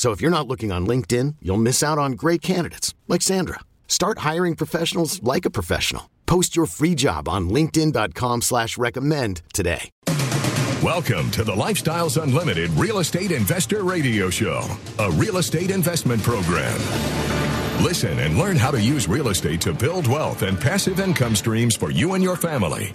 So if you're not looking on LinkedIn, you'll miss out on great candidates like Sandra. Start hiring professionals like a professional. Post your free job on LinkedIn.com slash recommend today. Welcome to the Lifestyles Unlimited Real Estate Investor Radio Show, a real estate investment program. Listen and learn how to use real estate to build wealth and passive income streams for you and your family.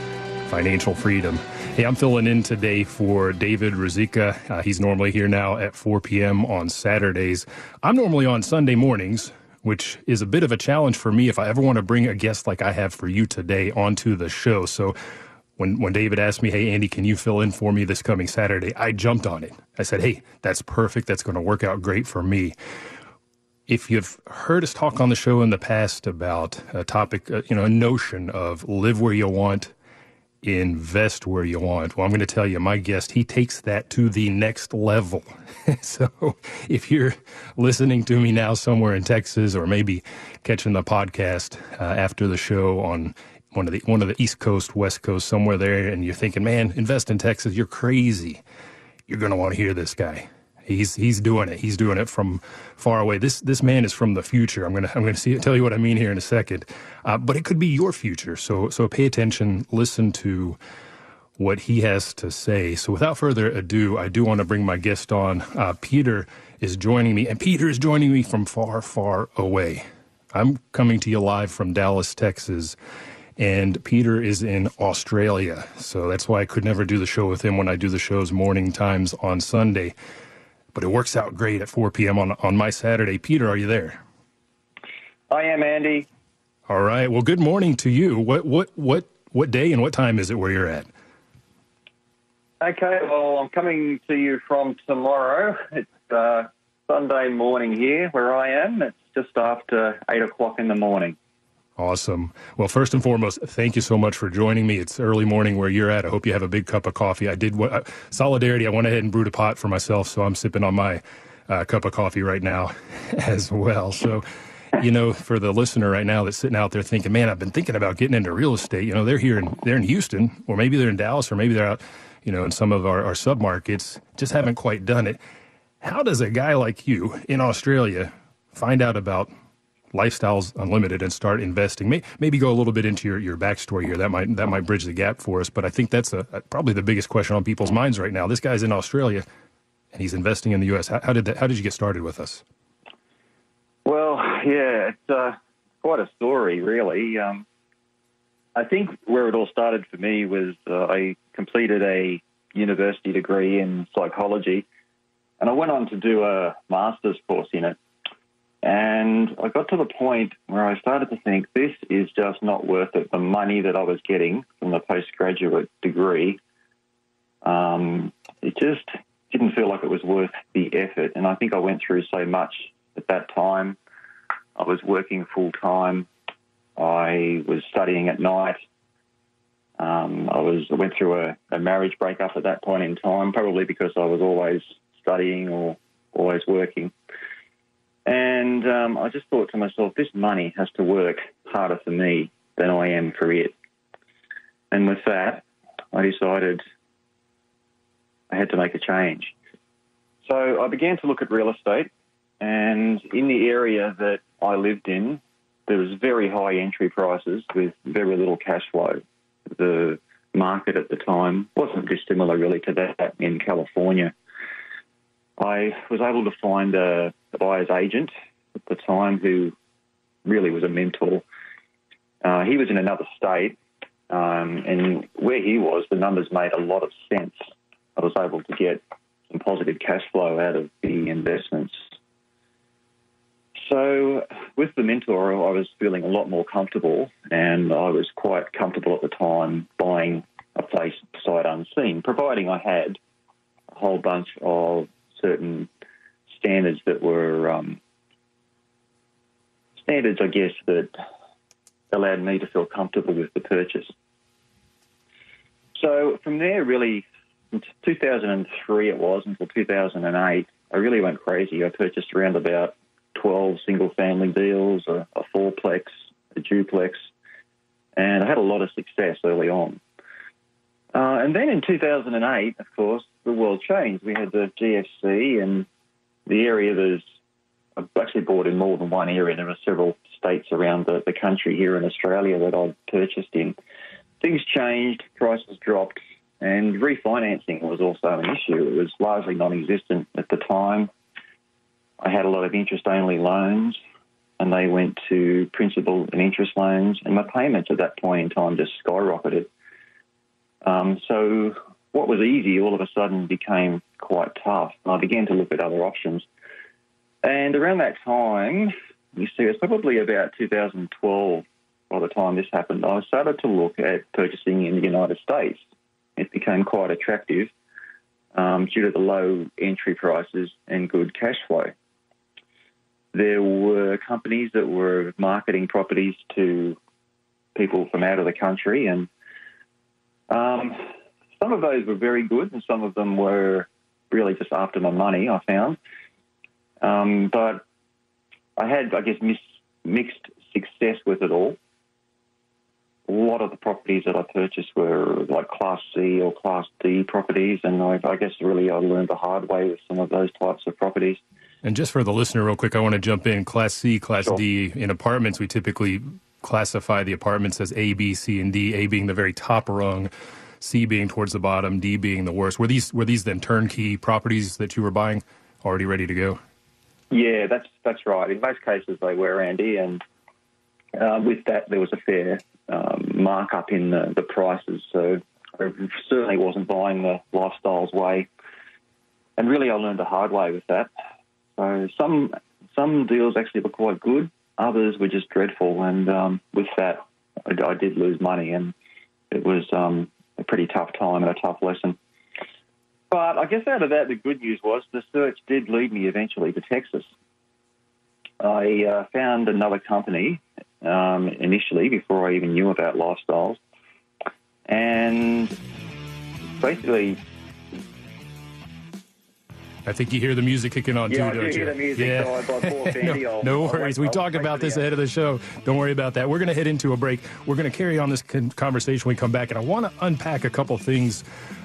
financial freedom. Hey, I'm filling in today for David Ruzicka. Uh, he's normally here now at 4 p.m. on Saturdays. I'm normally on Sunday mornings, which is a bit of a challenge for me if I ever want to bring a guest like I have for you today onto the show. So when, when David asked me, hey, Andy, can you fill in for me this coming Saturday? I jumped on it. I said, hey, that's perfect. That's going to work out great for me. If you've heard us talk on the show in the past about a topic, uh, you know, a notion of live where you want, invest where you want. Well, I'm going to tell you, my guest, he takes that to the next level. so if you're listening to me now somewhere in Texas or maybe catching the podcast uh, after the show on one of the one of the East Coast, West Coast, somewhere there, and you're thinking, man, invest in Texas, you're crazy. You're going to want to hear this guy. He's he's doing it. He's doing it from far away. This this man is from the future. I'm gonna I'm gonna see, tell you what I mean here in a second. Uh, but it could be your future. So so pay attention. Listen to what he has to say. So without further ado, I do want to bring my guest on. Uh, Peter is joining me, and Peter is joining me from far far away. I'm coming to you live from Dallas, Texas. And Peter is in Australia. So that's why I could never do the show with him when I do the shows morning times on Sunday but it works out great at 4 p.m. on, on my Saturday. Peter, are you there? I am, Andy. All right. Well, good morning to you. What what what what day and what time is it where you're at? Okay. Well, I'm coming to you from tomorrow. It's uh, Sunday morning here where I am. It's just after eight o'clock in the morning. Awesome. Well, first and foremost, thank you so much for joining me. It's early morning where you're at. I hope you have a big cup of coffee. I did uh, solidarity. I went ahead and brewed a pot for myself, so I'm sipping on my uh, cup of coffee right now as well. So, you know, for the listener right now that's sitting out there thinking, "Man, I've been thinking about getting into real estate." You know, they're here in they're in Houston, or maybe they're in Dallas, or maybe they're out, you know, in some of our, our submarkets. Just haven't quite done it. How does a guy like you in Australia find out about Lifestyles Unlimited and start investing. Maybe go a little bit into your, your backstory here. That might that might bridge the gap for us. But I think that's a, probably the biggest question on people's minds right now. This guy's in Australia and he's investing in the U.S. How, how did that? How did you get started with us? Well, yeah, it's uh, quite a story, really. Um, I think where it all started for me was uh, I completed a university degree in psychology, and I went on to do a master's course in it. And I got to the point where I started to think this is just not worth it. The money that I was getting from the postgraduate degree, um, it just didn't feel like it was worth the effort. And I think I went through so much at that time. I was working full time. I was studying at night. Um, I was I went through a, a marriage breakup at that point in time, probably because I was always studying or always working. And um, I just thought to myself, this money has to work harder for me than I am for it. And with that, I decided I had to make a change. So I began to look at real estate, and in the area that I lived in, there was very high entry prices with very little cash flow. The market at the time wasn't dissimilar really to that in California. I was able to find a, buyer's agent at the time who really was a mentor. Uh, he was in another state, um, and where he was, the numbers made a lot of sense. I was able to get some positive cash flow out of the investments. So, with the mentor, I was feeling a lot more comfortable, and I was quite comfortable at the time buying a place sight unseen, providing I had a whole bunch of certain standards that were um, standards, I guess, that allowed me to feel comfortable with the purchase. So from there, really, from 2003 it was until 2008, I really went crazy. I purchased around about 12 single family deals, a, a fourplex, a duplex, and I had a lot of success early on. Uh, and then in 2008, of course, the world changed. We had the GFC, and the area was I've actually bought in more than one area. There are several states around the, the country here in Australia that I purchased in. Things changed, prices dropped, and refinancing was also an issue. It was largely non existent at the time. I had a lot of interest only loans, and they went to principal and interest loans, and my payments at that point in time just skyrocketed. Um, so what was easy all of a sudden became quite tough. And I began to look at other options. And around that time, you see, it's probably about 2012 by the time this happened, I started to look at purchasing in the United States. It became quite attractive um, due to the low entry prices and good cash flow. There were companies that were marketing properties to people from out of the country, and um, some of those were very good, and some of them were really just after my money. I found, um, but I had, I guess, mis- mixed success with it all. A lot of the properties that I purchased were like Class C or Class D properties, and I, I guess really I learned the hard way with some of those types of properties. And just for the listener, real quick, I want to jump in. Class C, Class sure. D. In apartments, we typically classify the apartments as A, B, C, and D. A being the very top rung, C being towards the bottom, D being the worst. Were these were these then turnkey properties that you were buying, already ready to go? Yeah, that's that's right. In most cases, they were Andy, and uh, with that, there was a fair um, markup in the, the prices. So I certainly wasn't buying the lifestyles way, and really, I learned the hard way with that. So some some deals actually were quite good, others were just dreadful, and um, with that, I, I, did lose money, and it was um, a pretty tough time and a tough lesson. But I guess out of that, the good news was the search did lead me eventually to Texas. I uh, found another company um, initially before I even knew about lifestyles, and basically I think you hear the music kicking on yeah, too, don't you? Music, yeah, no, no, worries. we talked about this ahead of the show. Don't worry about that. We're going to head into a break. We're going to carry on this conversation when we come back, and I want to unpack a couple things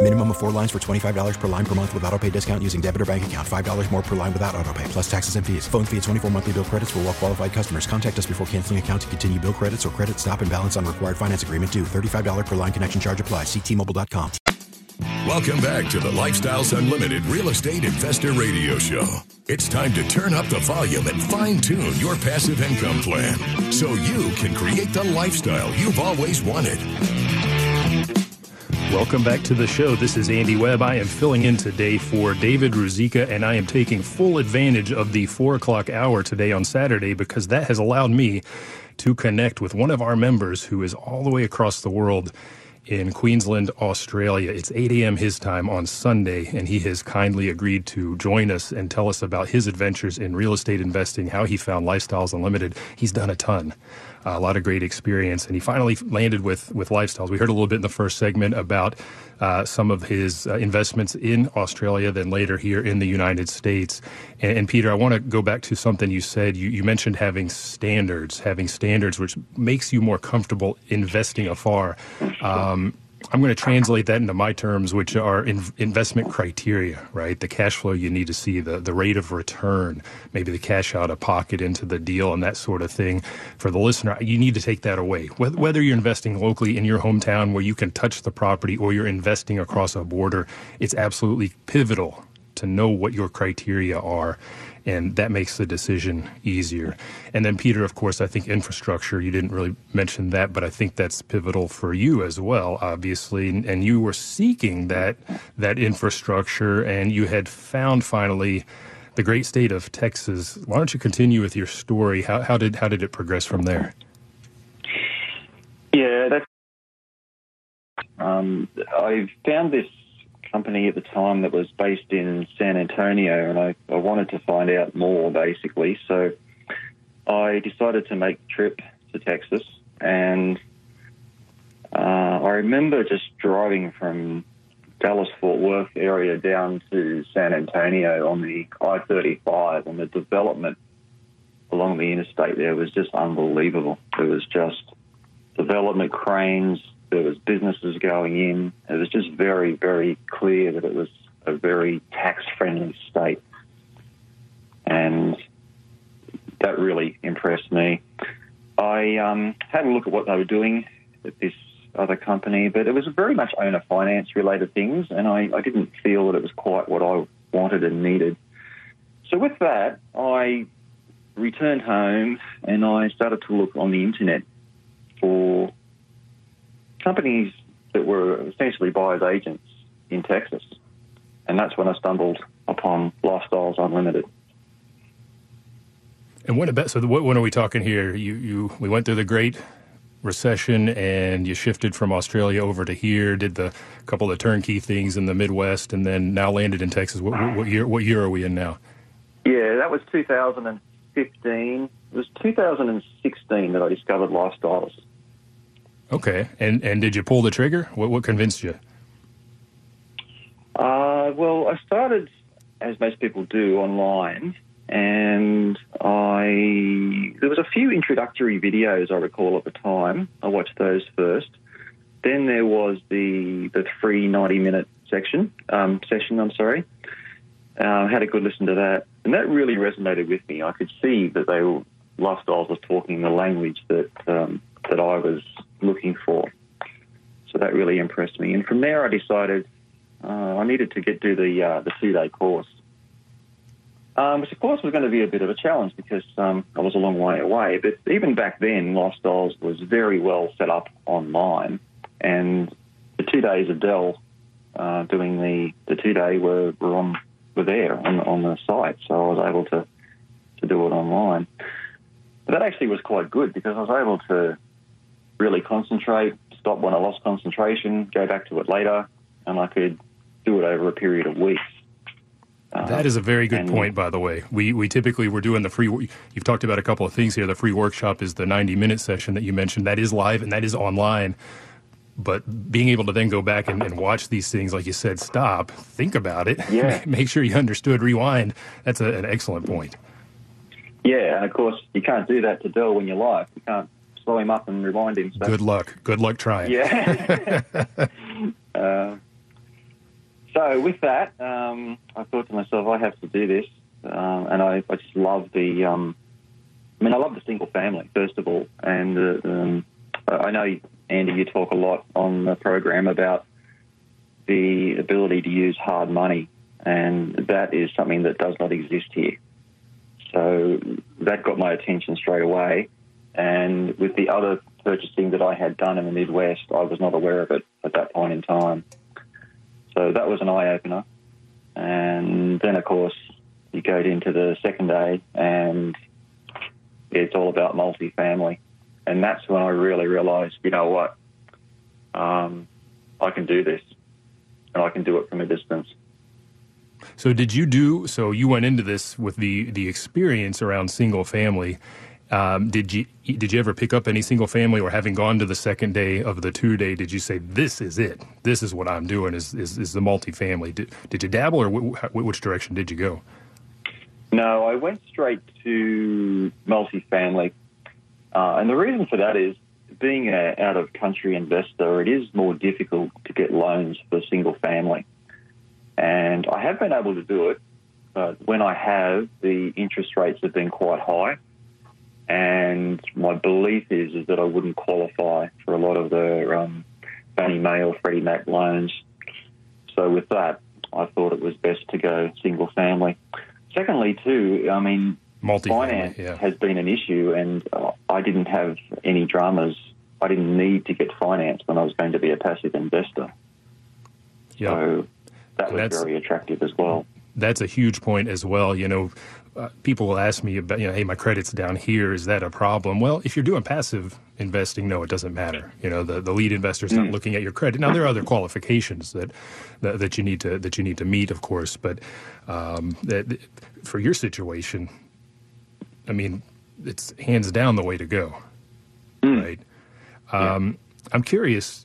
Minimum of four lines for $25 per line per month with auto pay discount using debit or bank account. $5 more per line without auto pay, plus taxes and fees. Phone fee at 24 monthly bill credits for all well qualified customers. Contact us before canceling account to continue bill credits or credit stop and balance on required finance agreement due. $35 per line connection charge apply. Ctmobile.com. Welcome back to the Lifestyles Unlimited Real Estate Investor Radio Show. It's time to turn up the volume and fine tune your passive income plan so you can create the lifestyle you've always wanted. Welcome back to the show. This is Andy Webb. I am filling in today for David Ruzicka, and I am taking full advantage of the four o'clock hour today on Saturday because that has allowed me to connect with one of our members who is all the way across the world in Queensland, Australia. It's 8 a.m. his time on Sunday, and he has kindly agreed to join us and tell us about his adventures in real estate investing, how he found Lifestyles Unlimited. He's done a ton a lot of great experience. And he finally landed with with lifestyles. We heard a little bit in the first segment about uh, some of his uh, investments in Australia, then later here in the United States. And, and Peter, I want to go back to something you said. You, you mentioned having standards, having standards, which makes you more comfortable investing afar. Um, Um, I'm going to translate that into my terms, which are in investment criteria, right? The cash flow you need to see, the, the rate of return, maybe the cash out of pocket into the deal and that sort of thing. For the listener, you need to take that away. Whether you're investing locally in your hometown where you can touch the property or you're investing across a border, it's absolutely pivotal to know what your criteria are and that makes the decision easier. And then, Peter, of course, I think infrastructure, you didn't really mention that, but I think that's pivotal for you as well, obviously. And you were seeking that, that infrastructure, and you had found finally the great state of Texas. Why don't you continue with your story? How, how, did, how did it progress from there? Yeah, that's. Um, I found this company at the time that was based in San Antonio, and I, I wanted to find out more basically. So I decided to make a trip to Texas, and uh, I remember just driving from Dallas Fort Worth area down to San Antonio on the I 35, and the development along the interstate there was just unbelievable. It was just development cranes, there was businesses going in. It was just very, very clear that it was a very tax-friendly state, and that really impressed me. I um, had a look at what they were doing at this other company, but it was very much owner finance related things, and I, I didn't feel that it was quite what I wanted and needed. So with that, I returned home and I started to look on the internet for companies that were essentially buyer's agents in Texas. And that's when I stumbled upon Lifestyles Unlimited. And what about so? What, when are we talking here? You, you, we went through the Great Recession, and you shifted from Australia over to here. Did the couple of turnkey things in the Midwest, and then now landed in Texas. What, what, what year? What year are we in now? Yeah, that was 2015. It was 2016 that I discovered Lifestyles. Okay, and and did you pull the trigger? What what convinced you? Uh, well, I started as most people do online, and I there was a few introductory videos I recall at the time. I watched those first. Then there was the the free ninety minute section um, session. I'm sorry. Uh, had a good listen to that, and that really resonated with me. I could see that they were lifestyles was talking the language that um, that I was looking for. So that really impressed me. And from there, I decided uh, I needed to get do the uh, the two day course, um, which of course was going to be a bit of a challenge because um, I was a long way away. But even back then, Lifestyles was very well set up online, and the two days of Del uh, doing the the two day were, were on were there on on the site, so I was able to to do it online. But that actually was quite good because I was able to really concentrate, stop when I lost concentration, go back to it later, and I could do it over a period of weeks. Uh, that is a very good and, point, by the way. We we typically we're doing the free. You've talked about a couple of things here. The free workshop is the 90 minute session that you mentioned. That is live and that is online. but being able to then go back and, and, watch these things, like you said, stop, think about it, yeah. make sure you understood, rewind. That's a, an excellent point. Yeah, and of course you can't do that to Del when you're live. You can't slow him up and rewind him. So. Good luck. Good luck trying. Yeah. uh, so with that, um, I thought to myself, I have to do this, um, and I, I, just love the. Um, I mean, I love the single family first of all, and uh, um, I know Andy, you talk a lot on the program about the ability to use hard money, and that is something that does not exist here. So that got my attention straight away. And with the other purchasing that I had done in the Midwest, I was not aware of it at that point in time. So that was an eye opener. And then, of course, you go into the second day and it's all about multifamily. And that's when I really realised, you know what, um, I can do this, and I can do it from a distance. So did you do? So you went into this with the the experience around single family. Um, did you did you ever pick up any single family, or having gone to the second day of the two day, did you say this is it? This is what I'm doing. Is is, is the multifamily? Did did you dabble, or w- which direction did you go? No, I went straight to multifamily. Uh, and the reason for that is being an out of country investor, it is more difficult to get loans for single family. And I have been able to do it, but when I have, the interest rates have been quite high. And my belief is, is that I wouldn't qualify for a lot of the um, Fannie Mae or Freddie Mac loans. So with that, I thought it was best to go single family. Secondly, too, I mean, finance yeah. has been an issue, and uh, I didn't have any dramas. I didn't need to get finance when I was going to be a passive investor. Yep. So that was That's- very attractive as well. That's a huge point as well. You know, uh, people will ask me about, you know, hey, my credit's down here. Is that a problem? Well, if you're doing passive investing, no, it doesn't matter. You know, the, the lead investor's not looking at your credit. Now, there are other qualifications that, that that you need to that you need to meet, of course. But um, that, for your situation, I mean, it's hands down the way to go, right? Um, I'm curious.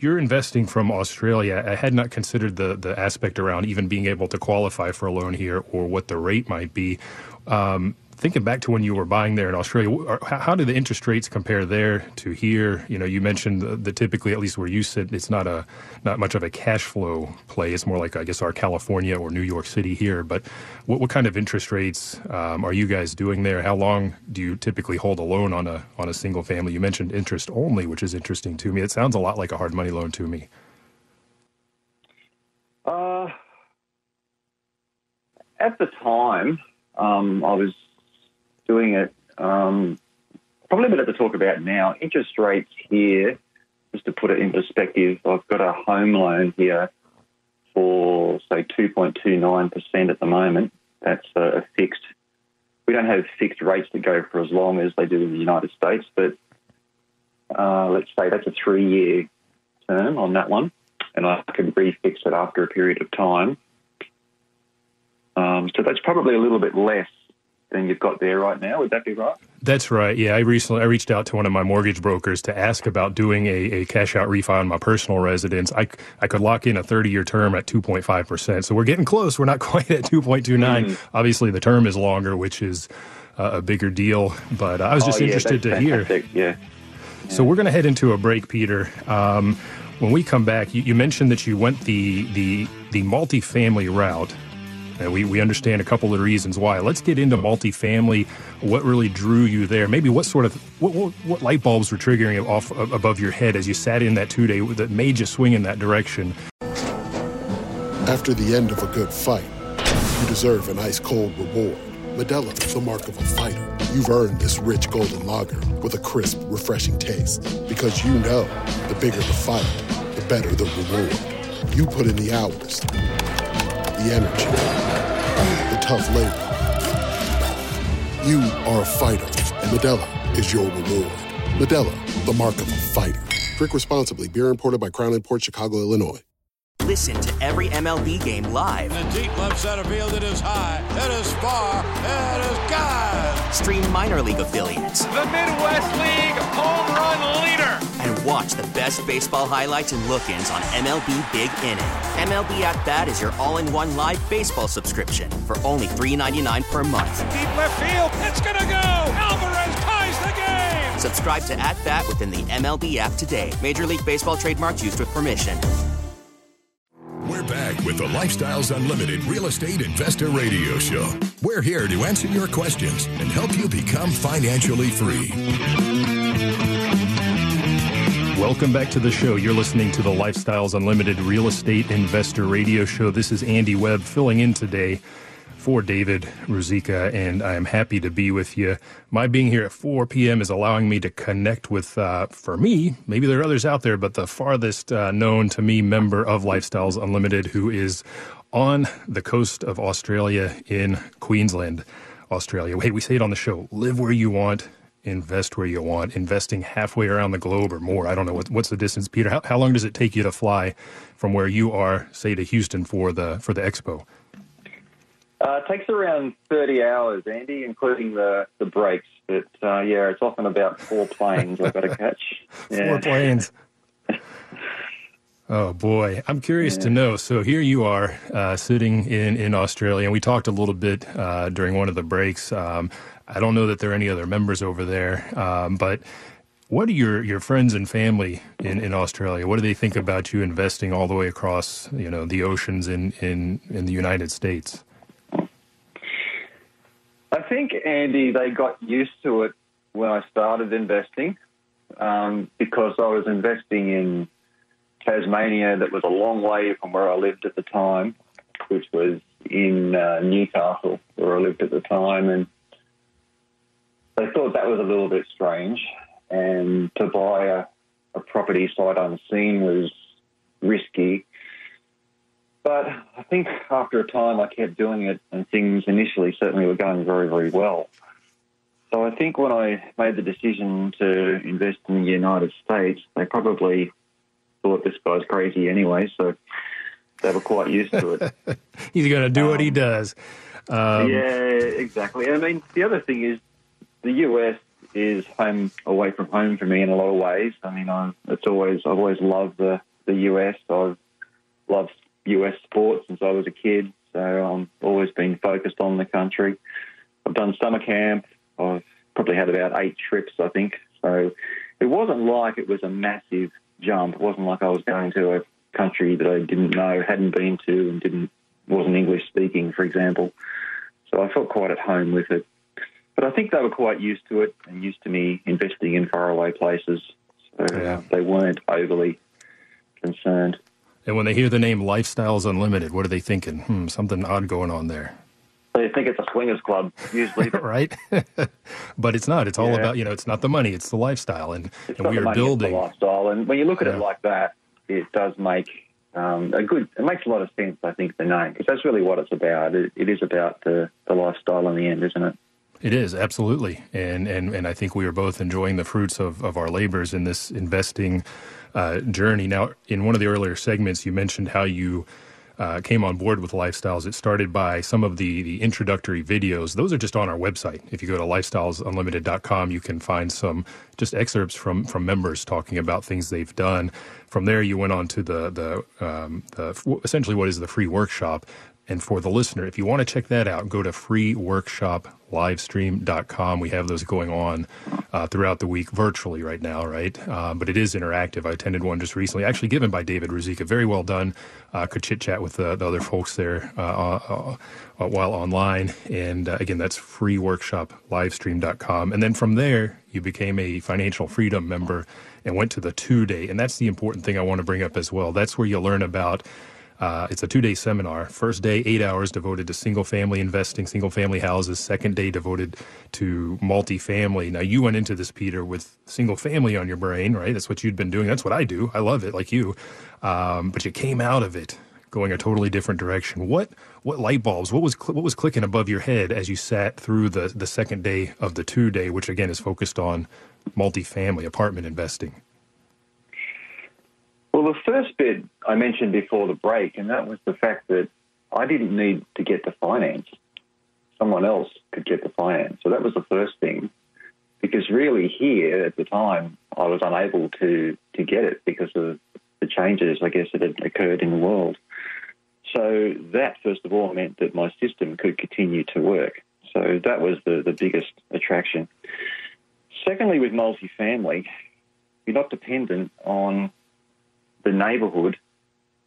You're investing from Australia. I had not considered the the aspect around even being able to qualify for a loan here or what the rate might be. Um, thinking back to when you were buying there in Australia, how do the interest rates compare there to here? You know, you mentioned the typically, at least where you sit, it's not a not much of a cash flow play. It's more like I guess our California or New York City here. But what, what kind of interest rates um, are you guys doing there? How long do you typically hold a loan on a on a single family? You mentioned interest only, which is interesting to me. It sounds a lot like a hard money loan to me. Uh, at the time, um, I was doing it. Um, probably a bit to talk about now. Interest rates here, just to put it in perspective, I've got a home loan here for say 2.29% at the moment. That's a, fixed. We don't have fixed rates that go for as long as they do in the United States, but uh, let's say that's a three-year term on that one, and I can refix it after a period of time. Um, so that's probably a little bit less than you've got there right now. Would that be right? That's right. Yeah, I recently I reached out to one of my mortgage brokers to ask about doing a, a cash out refi on my personal residence. I, I could lock in a 30 year term at 2.5 percent. So we're getting close. We're not quite at 2.29. Mm-hmm. Obviously, the term is longer, which is uh, a bigger deal. But I was just Oh, yeah, interested to hear. fantastic. Yeah. So we're going to head into a break, Peter. Um, when we come back, you, you mentioned that you went the the the multifamily route. And we, we understand a couple of reasons why. Let's get into multifamily. What really drew you there? Maybe what sort of what, what, what light bulbs were triggering off above your head as you sat in that two day that made you swing in that direction? After the end of a good fight, you deserve an ice cold reward. Modelo is the mark of a fighter. You've earned this rich golden lager with a crisp, refreshing taste. Because you know the bigger the fight, the better the reward. You put in the hours, the energy, the tough labor. You are a fighter, and Modelo is your reward. Modelo, the mark of a fighter. Drink responsibly. Beer imported by Crown Imports Chicago, Illinois. Listen to every MLB game live. In the deep left center field, it is high, it is far, it is God. Stream minor league affiliates The Midwest League home run leader. and watch Watch the best baseball highlights and look ins on MLB Big Inning. MLB At Bat is your all in one live baseball subscription for only $3.99 per month. Deep left field. It's going to go. Alvarez ties the game. Subscribe to At Bat within the MLB app today. Major League Baseball trademarks used with permission. We're back with the Lifestyles Unlimited Real Estate Investor Radio Show. We're here to answer your questions and help you become financially free. Welcome back to the show. You're listening to the Lifestyles Unlimited Real Estate Investor Radio Show. This is Andy Webb filling in today for David Ruzicka, and I am happy to be with you. My being here at 4 p.m. is allowing me to connect with, uh, for me, maybe there are others out there, but the farthest uh, known to me member of Lifestyles Unlimited who is on the coast of Australia in Queensland, Australia. Hey, we say it on the show live where you want, invest where you want, investing halfway around the globe or more. I don't know what, what's the distance, Peter. How, how long does it take you to fly from where you are, say, to Houston for the for the expo? Uh, it takes around 30 hours, Andy, including the, the breaks. But uh, yeah, it's often about four planes I've got to catch. Yeah. Four planes. Oh boy, I'm curious yeah. to know. So here you are, uh, sitting in in Australia, and we talked a little bit uh, during one of the breaks. Um, I don't know that there are any other members over there, um, but what are your, your friends and family in, in Australia? What do they think about you investing all the way across you know the oceans in in, in the United States? I think Andy, they got used to it when I started investing um, because I was investing in Tasmania that was a long way from where I lived at the time, which was in uh, Newcastle, where I lived at the time. And they thought that was a little bit strange. And to buy a, a property sight unseen was risky. But I think after a time I kept doing it, and things initially certainly were going very, very well. So I think when I made the decision to invest in the United States, they probably thought this guy's crazy anyway, so they were quite used to it. He's going to do um, what he um, does. Um, yeah, exactly. I mean, the other thing is the US is home away from home for me in a lot of ways. I mean, I, it's always I've always loved the the US. I've loved US sports since I was a kid, so I've always been focused on the country. I've done summer camp. I've probably had about eight trips, I think. So it wasn't like it was a massive jump. It wasn't like I was going to a country that I didn't know, hadn't been to, and didn't wasn't English speaking, for example. So I felt quite at home with it. But I think they were quite used to it and used to me investing in faraway places. So yeah. they weren't overly concerned. And when they hear the name Lifestyles Unlimited, what are they thinking? Hmm, something odd going on there. They think it's a swingers club, usually. right? but it's not. It's all yeah. about, you know, it's not the money, it's the lifestyle. And, and we are building. the lifestyle. And when you look at yeah. it like that, it does make um, a good, it makes a lot of sense, I think, the name, because that's really what it's about. It, it is about the, the lifestyle in the end, isn't it? It is absolutely, and and and I think we are both enjoying the fruits of of our labors in this investing uh, journey. Now, in one of the earlier segments, you mentioned how you uh, came on board with Lifestyles. It started by some of the, the introductory videos. Those are just on our website. If you go to lifestylesunlimited.com, you can find some just excerpts from from members talking about things they've done. From there, you went on to the the, um, the essentially what is the free workshop. And for the listener, if you want to check that out, go to freeworkshoplivestream.com. We have those going on uh, throughout the week virtually right now, right? Uh, but it is interactive. I attended one just recently, actually given by David Ruzicka. Very well done. Uh, could chit chat with the, the, other folks there uh, uh, uh, while online. And again, that's freeworkshoplivestream.com. And then from there, you became a financial freedom member and went to the two day. And that's the important thing I want to bring up as well. That's where you learn about uh, it's a two day seminar. First day, eight hours devoted to single family investing, single family houses. Second day devoted to multifamily. Now, you went into this, Peter, with single family on your brain, right? That's what you'd been doing. That's what I do. I love it, like you. Um, but you came out of it going a totally different direction. What what light bulbs? What was cl- what was clicking above your head as you sat through the the second day of the two day, which again is focused on multifamily apartment investing? Well, the first bit I mentioned before the break, and that was the fact that I didn't need to get the finance. Someone else could get the finance. So that was the first thing. Because really, here at the time, I was unable to, to get it because of the changes, I guess, that had occurred in the world. So that, first of all, meant that my system could continue to work. So that was the, the biggest attraction. Secondly, with multifamily, you're not dependent on the neighbourhood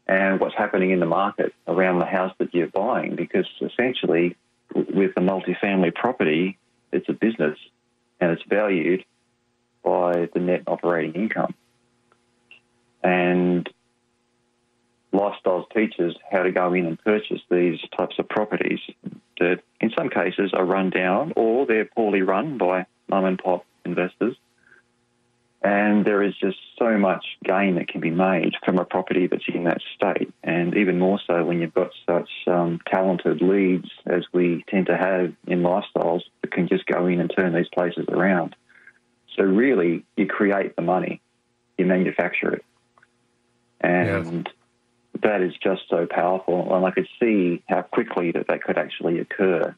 and what's happening in the market around the house that you're buying because essentially, with a multifamily property, it's a business and it's valued by the net operating income. And Lifestyles teaches how to go in and purchase these types of properties that, in some cases, are run down or they're poorly run by mum and pop investors. And there is just so much gain that can be made from a property that's in that state. And even more so when you've got such um, talented leads as we tend to have in lifestyles that can just go in and turn these places around. So, really, you create the money, you manufacture it. And that is just so powerful. And I could see how quickly that that could actually occur.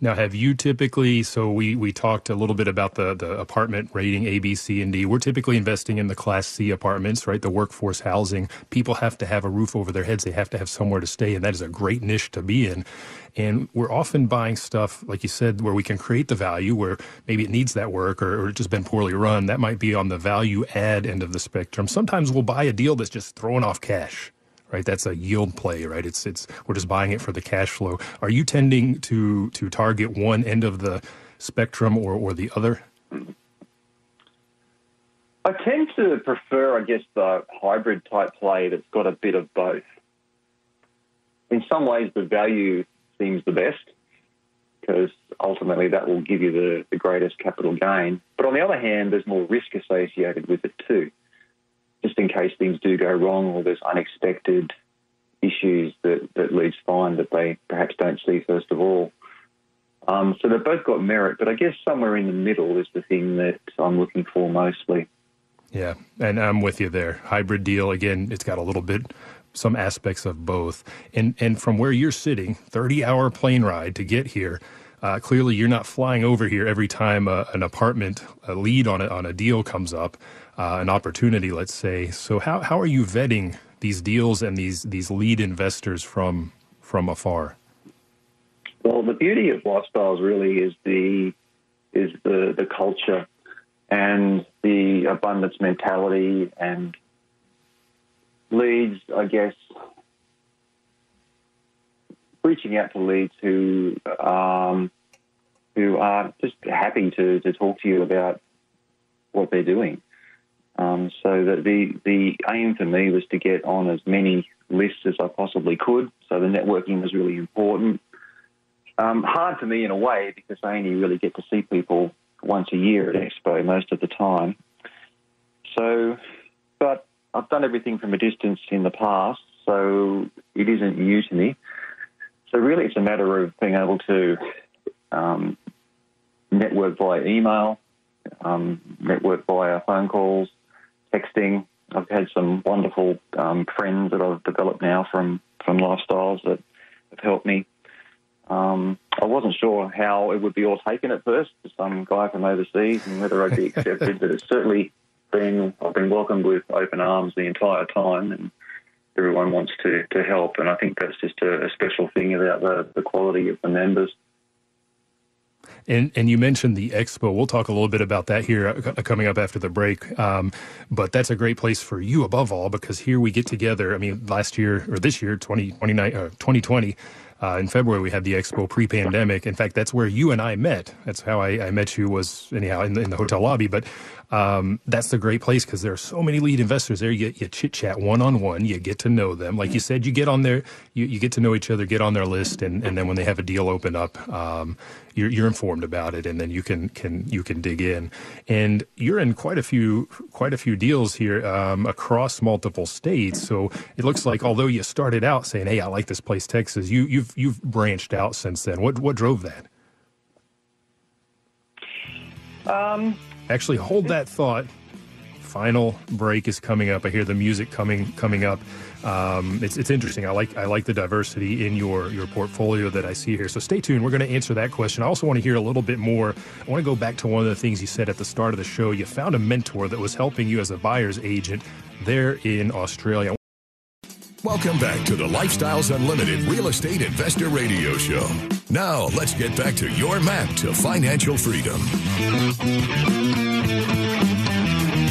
Now, have you typically? So we we talked a little bit about the the apartment rating A, B, C, and D. We're typically investing in the Class C apartments, right? The workforce housing. People have to have a roof over their heads. They have to have somewhere to stay, and that is a great niche to be in. And we're often buying stuff, like you said, where we can create the value, where maybe it needs that work or, or just been poorly run. That might be on the value add end of the spectrum. Sometimes we'll buy a deal that's just throwing off cash right? That's a yield play, right? It's it's we're just buying it for the cash flow. Are you tending to to target one end of the spectrum or or the other? I tend to prefer, I guess, the hybrid type play that's got a bit of both. In some ways, the value seems the best because ultimately that will give you the, the greatest capital gain. But on the other hand, there's more risk associated with it too just in case things do go wrong or there's unexpected issues that, that leads find that they perhaps don't see first of all. Um, so they've both got merit, but I guess somewhere in the middle is the thing that I'm looking for mostly. Yeah, and I'm with you there. Hybrid deal again. It's got a little bit, some aspects of both. And and from where you're sitting, 30 hour plane ride to get here. Uh, clearly, you're not flying over here every time uh, an apartment a lead on a, on a deal comes up uh, an opportunity, let's say. So how, how are you vetting these deals and these these lead investors from from afar? Well, the beauty of lifestyles really is the is the the culture and the abundance mentality and leads, I guess, reaching out to leads who um, who are just happy to, to talk to you about what they're doing. Um, so that the the aim for me was to get on as many lists as I possibly could. So the networking was really important. Um, hard for me in a way because I only really get to see people once a year at Expo most of the time. So, but I've done everything from a distance in the past, so it isn't new to me. So really, it's a matter of being able to um, network via email, um, network via phone calls, texting. I've had some wonderful um, friends that I've developed now from from lifestyles that have helped me. Um, I wasn't sure how it would be all taken at first some guy from overseas and whether I'd be accepted, but it's certainly been I've been welcomed with open arms the entire time, and everyone wants to to help. And I think that's just a, a special thing about the, the quality of the members. And and you mentioned the expo. We'll talk a little bit about that here uh, coming up after the break. Um, but that's a great place for you above all because here we get together. I mean, last year or this year, 20, 2020, uh, in February, we had the expo pre-pandemic. In fact, that's where you and I met. That's how I, I met you was anyhow in the, in the hotel lobby. But um, that's the great place because there are so many lead investors there. You, you chit chat one on one. You get to know them. Like you said, you get on there. You, you get to know each other. Get on their list, and, and then when they have a deal open up, um, you're, you're informed about it, and then you can can you can dig in. And you're in quite a few quite a few deals here um, across multiple states. So it looks like although you started out saying, "Hey, I like this place, Texas," you you've you've branched out since then. What what drove that? Um, Actually, hold that thought final break is coming up. I hear the music coming coming up. Um, it's it's interesting. I like I like the diversity in your your portfolio that I see here. So stay tuned. We're going to answer that question. I also want to hear a little bit more. I want to go back to one of the things you said at the start of the show. You found a mentor that was helping you as a buyer's agent there in Australia. Welcome back to the Lifestyles Unlimited Real Estate Investor Radio Show. Now, let's get back to your map to financial freedom.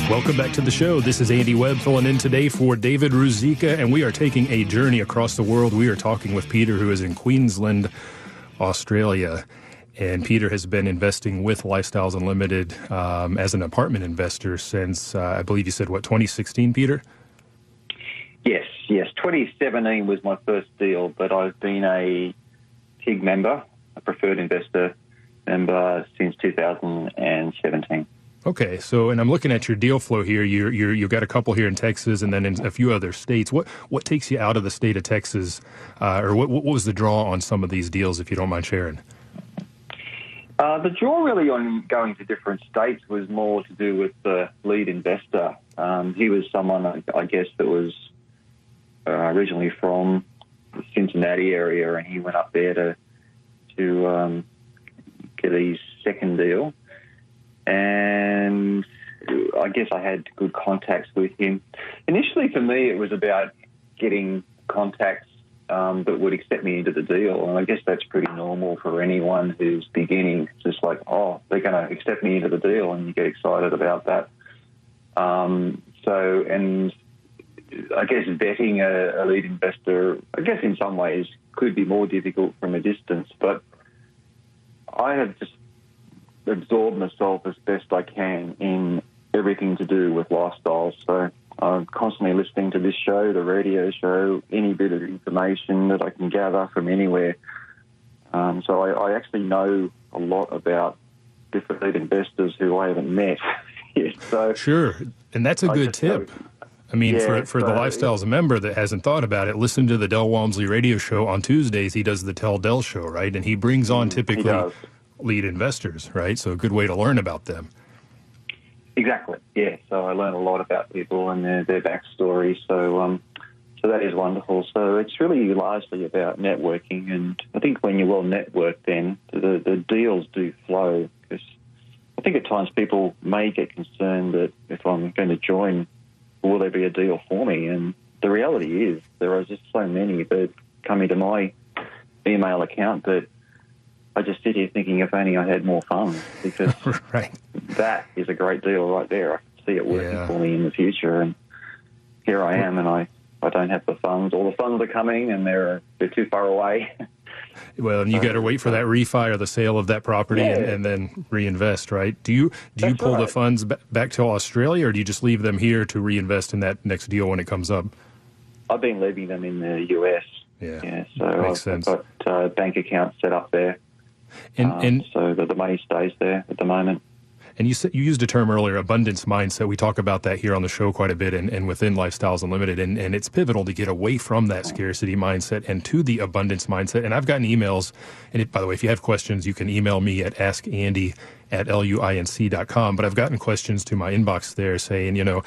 Welcome back to the show. This is Andy Webb filling in today for David Ruzicka, and we are taking a journey across the world. We are talking with Peter, who is in Queensland, Australia. And Peter has been investing with Lifestyles Unlimited um, as an apartment investor since, uh, I believe you said, what, 2016, Peter? Yes, yes. 2017 was my first deal, but I've been a TIG member, a preferred investor member since 2017. Okay, so and I'm looking at your deal flow here. You you you've got a couple here in Texas, and then in a few other states. What what takes you out of the state of Texas, uh, or what what was the draw on some of these deals, if you don't mind sharing? Uh, the draw really on going to different states was more to do with the lead investor. Um, he was someone, I guess, that was uh, originally from the Cincinnati area, and he went up there to to um, get his second deal. And I guess I had good contacts with him. Initially, for me, it was about getting contacts um, that would accept me into the deal, and I guess that's pretty normal for anyone who's beginning. Just like, oh, they're going to accept me into the deal, and you get excited about that. Um, so, and I guess vetting a, a lead investor, I guess in some ways could be more difficult from a distance, but I have just absorbed myself as best I can in everything to do with lifestyles. So I'm constantly listening to this show, the radio show, any bit of information that I can gather from anywhere. Um, so I, I, actually know a lot about different lead investors who I haven't met yet. So sure, and that's a I good tip. Know, I mean, yeah, for, for the lifestyles member that hasn't thought about it, listen to the Del Walmsley radio show on Tuesdays. He does the Tell Del show, right? And he brings on mm, typically lead investors, right? So a good way to learn about them. Exactly. Yeah. So I learn a lot about people and their, their backstory. So um, so that is wonderful. So it's really largely about networking, and I think when you're well networked, then the the deals do flow. Because I think at times people may get concerned that if I'm going to join will there be a deal for me? And the reality is there are just so many that come into my email account that I just sit here thinking if only I had more funds because right. that is a great deal right there. I can see it working yeah. for me in the future. And here I am and I, I don't have the funds. All the funds are coming and they're, they're too far away. Well, and you got to wait for that refi or the sale of that property yeah. and, and, then reinvest, right? Do you do you pull right. the funds back to Australia, or do you just leave them here to reinvest in that next deal when it comes up? I've been leaving them in the US. Yeah, yeah so Makes I've, sense. I've got uh, bank accounts set up there, and, um, and so that the money stays there at the moment. And you you used a term earlier, abundance mindset. We talk about that here on the show quite a bit and, and within Lifestyles Unlimited. And, and it's pivotal to get away from that scarcity mindset and to the abundance mindset. And I've gotten emails. And it, by the way, if you have questions, you can email me at askandy at luinc.com. But I've gotten questions to my inbox there saying, you know,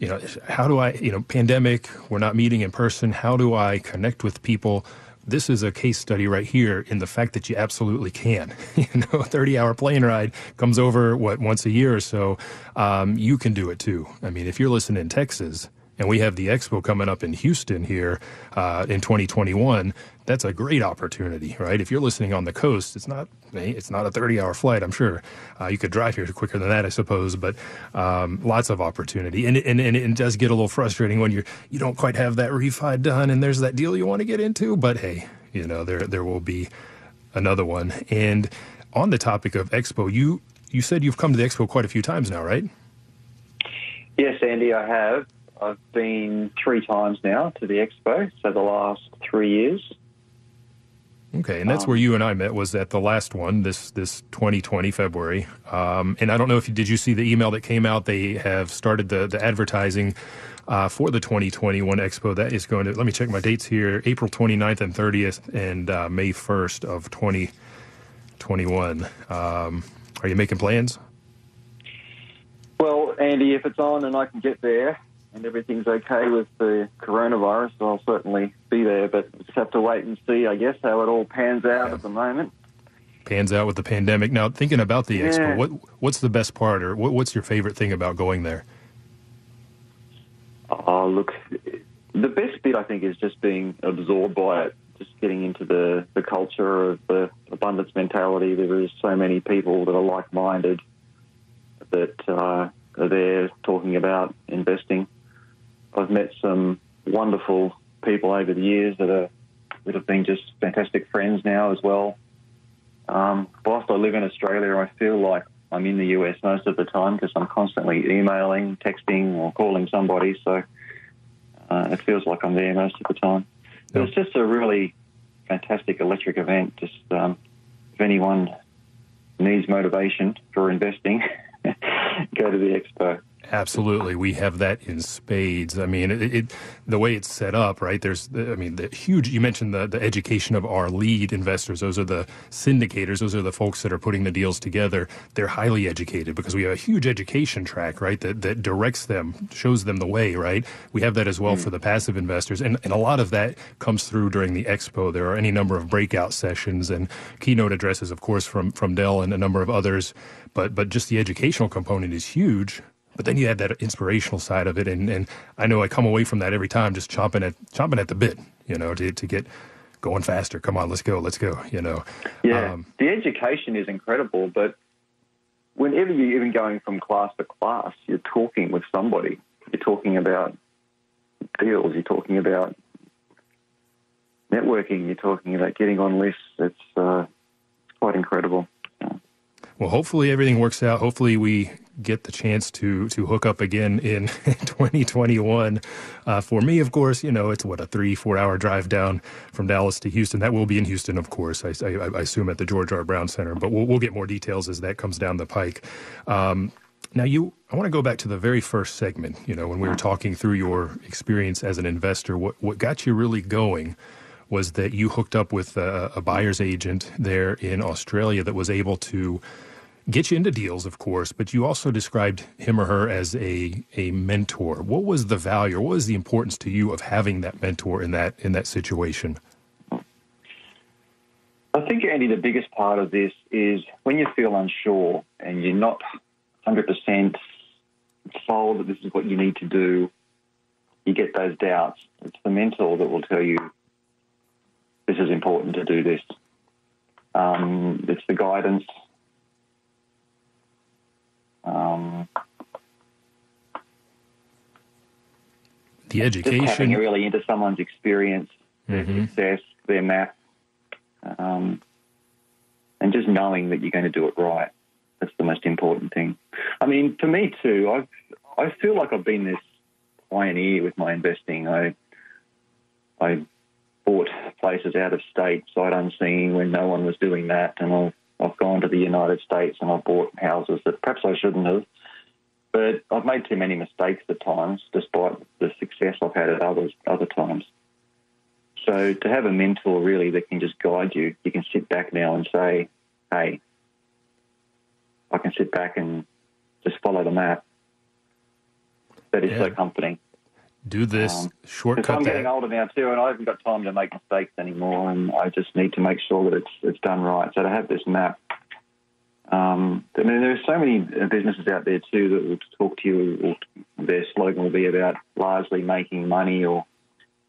you know, how do I, you know, pandemic, we're not meeting in person. How do I connect with people? This is a case study right here in the fact that you absolutely can. you know, a 30 hour plane ride comes over, what, once a year or so. Um, you can do it too. I mean, if you're listening in Texas, and we have the expo coming up in Houston here uh, in 2021. That's a great opportunity, right? If you're listening on the coast, it's not it's not a 30 hour flight. I'm sure uh, you could drive here quicker than that, I suppose. But um, lots of opportunity, and, and and it does get a little frustrating when you're you don't quite have that refi done, and there's that deal you want to get into. But hey, you know there there will be another one. And on the topic of expo, you you said you've come to the expo quite a few times now, right? Yes, Andy, I have. I've been three times now to the expo, so the last three years. Okay, and that's um, where you and I met. Was at the last one, this this 2020 February. Um, and I don't know if you did you see the email that came out. They have started the the advertising uh, for the 2021 Expo. That is going to let me check my dates here: April 29th and 30th, and uh, May 1st of 2021. Um, are you making plans? Well, Andy, if it's on and I can get there and everything's okay with the coronavirus, I'll certainly be there. But just have to wait and see, I guess, how it all pans out at the moment. Pans out with the pandemic. Now, thinking about the Yeah. expo, what what's the best part, or what, what's your favorite thing about going there? Oh, look, the best bit I think is just being absorbed by it, just getting into the, the culture of the abundance mentality. There is so many people that are like minded that uh, are there talking about investing. I've met some wonderful people over the years that are that have been just fantastic friends now as well. Um, whilst I live in Australia, I feel like I'm in the US most of the time because I'm constantly emailing, texting, or calling somebody. So uh, it feels like I'm there most of the time. But It's just a really fantastic electric event. Just um, if anyone needs motivation for investing, go to the expo. Absolutely, we have that in spades. I mean, it, it the way it's set up, right? There's, I mean, the huge. You mentioned the the education of our lead investors. Those are the syndicators. Those are the folks that are putting the deals together. They're highly educated because we have a huge education track, right? That that directs them, shows them the way, right? We have that as well for hmm. the passive investors, and and a lot of that comes through during the expo. There are any number of breakout sessions and keynote addresses, of course, from from Del and a number of others. But but just the educational component is huge. But then you had that inspirational side of it, and, and I know I come away from that every time just chomping at chomping at the bit, you know, to to get going faster. Come on, let's go, let's go, you know. Yeah, Um, the education is incredible, but whenever you're even going from class to class, you're talking with somebody. You're talking about deals. You're talking about networking. You're talking about getting on lists. It's uh, quite incredible. Well, hopefully everything works out. Hopefully we get the chance to to hook up again in 2021. Uh, for me, of course, you know it's what a three four hour drive down from Dallas to Houston. That will be in Houston, of course. I, I, I assume at the George R. Brown Center, but we'll, we'll get more details as that comes down the pike. Um, now, you, I want to go back to the very first segment. You know, when we were talking through your experience as an investor, what what got you really going was that you hooked up with a, a buyer's agent there in Australia that was able to get you into deals, of course, but you also described him or her as a a mentor. What was the value, or what was the importance to you of having that mentor in that in that situation? I think, Andy, the biggest part of this is when you feel unsure and you're not 100% sold that this is what you need to do, you get those doubts. It's the mentor that will tell you this is important to do this. Um, it's the guidance. Um, The just tapping education. really into someone's experience, their success, their map, um, and just knowing that you're going to do it right. That's the most important thing. I mean, for me too, I've I feel like I've been this pioneer with my investing. I I bought places out of state, sight unseen, when no one was doing that, and I've I've gone to the United States and I've bought houses that perhaps I shouldn't have. But I've made too many mistakes at times, despite the success I've had at others other times. So to have a mentor really that can just guide you, you can sit back now and say, "Hey, I can sit back and just follow the map." That is so comforting. Do this Um, Because shortcut I'm getting older now too, and I haven't got time to make mistakes anymore, and I just need to make sure that it's it's done right. So to have this map, um, I mean, there are so many businesses out there too that will talk to you. Or their slogan will be about largely making money or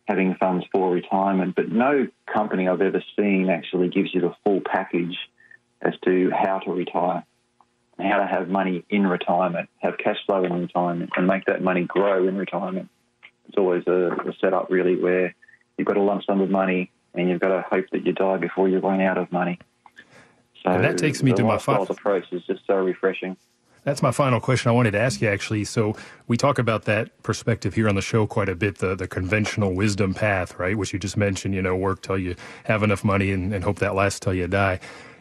having funds for retirement, but no company I've ever seen actually gives you the full package as to how to retire how to have money in retirement, have cash flow in retirement, and make that money grow in retirement it's always a, a setup really where you've got a lump sum of money and you've got to hope that you die before you run out of money. So And that takes me to my lifestyles fi- approach is just so refreshing. That's my final question I wanted to ask you, actually. So we talk about that perspective here on the show quite a bit, the, the conventional wisdom path, right? Which you just mentioned, you know, work till you have enough money and, and hope that lasts till you die.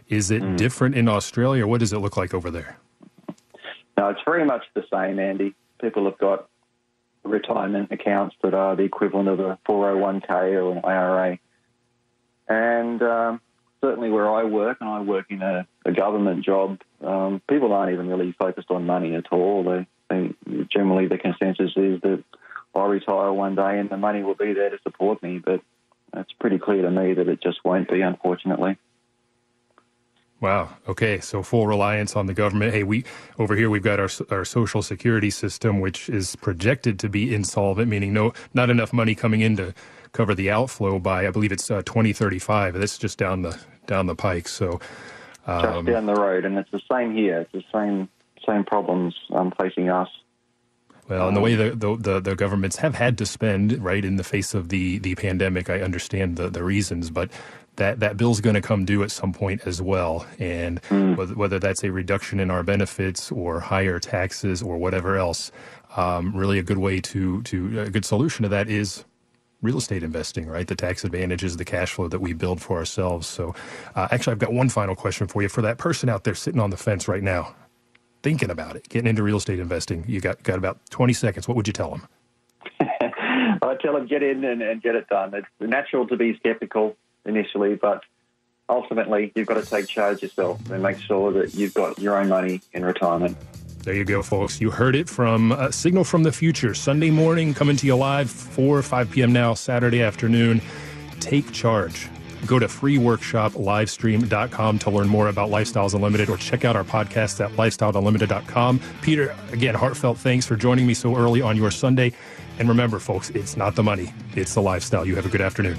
Is it Mm. different in Australia? What does it look like over there? No, it's very much the same, Andy. People have got retirement accounts that are the equivalent of a 401k or an IRA. And um, certainly where I work, and I work in a, a government job, um, people aren't even really focused on money at all. They, think generally the consensus is that I'll retire one day and the money will be there to support me. But it's pretty clear to me that it just won't be, unfortunately. Wow. Okay. So full reliance on the government. Hey, we over here we've got our our social security system, which is projected to be insolvent, meaning no not enough money coming in to cover the outflow by I believe it's uh, 2035. That's just down the down the pike. So um, just down the road, and it's the same here. It's the same same problems um, facing us. Well, and the way the, the, the, the, governments have had to spend, right, in the face of the, the pandemic, I understand the, the reasons, but that, that bill's going to come due at some point as well. And mm. whether, whether, that's a reduction in our benefits or higher taxes or whatever else, um, really a good way to, to, a good solution to that is real estate investing, right? The tax advantages, the cash flow that we build for ourselves. So, uh, actually, I've got one final question for you. For that person out there sitting on the fence right now, thinking about it, getting into real estate investing, you got, got about 20 seconds. What would you tell them? I tell them get in and, and get it done. It's natural to be skeptical initially, but ultimately you've got to take charge yourself and make sure that you've got your own money in retirement. There you go, folks. You heard it from uh, Signal from the Future. Sunday morning, coming to you live, 4 or 5 p.m. now, Saturday afternoon. Take charge. Go to freeworkshoplivestream.com to learn more about Lifestyles Unlimited or check out our podcast at lifestyleunlimited.com. Peter, again, heartfelt thanks for joining me so early on your Sunday. And remember, folks, it's not the money, it's the lifestyle. You have a good afternoon.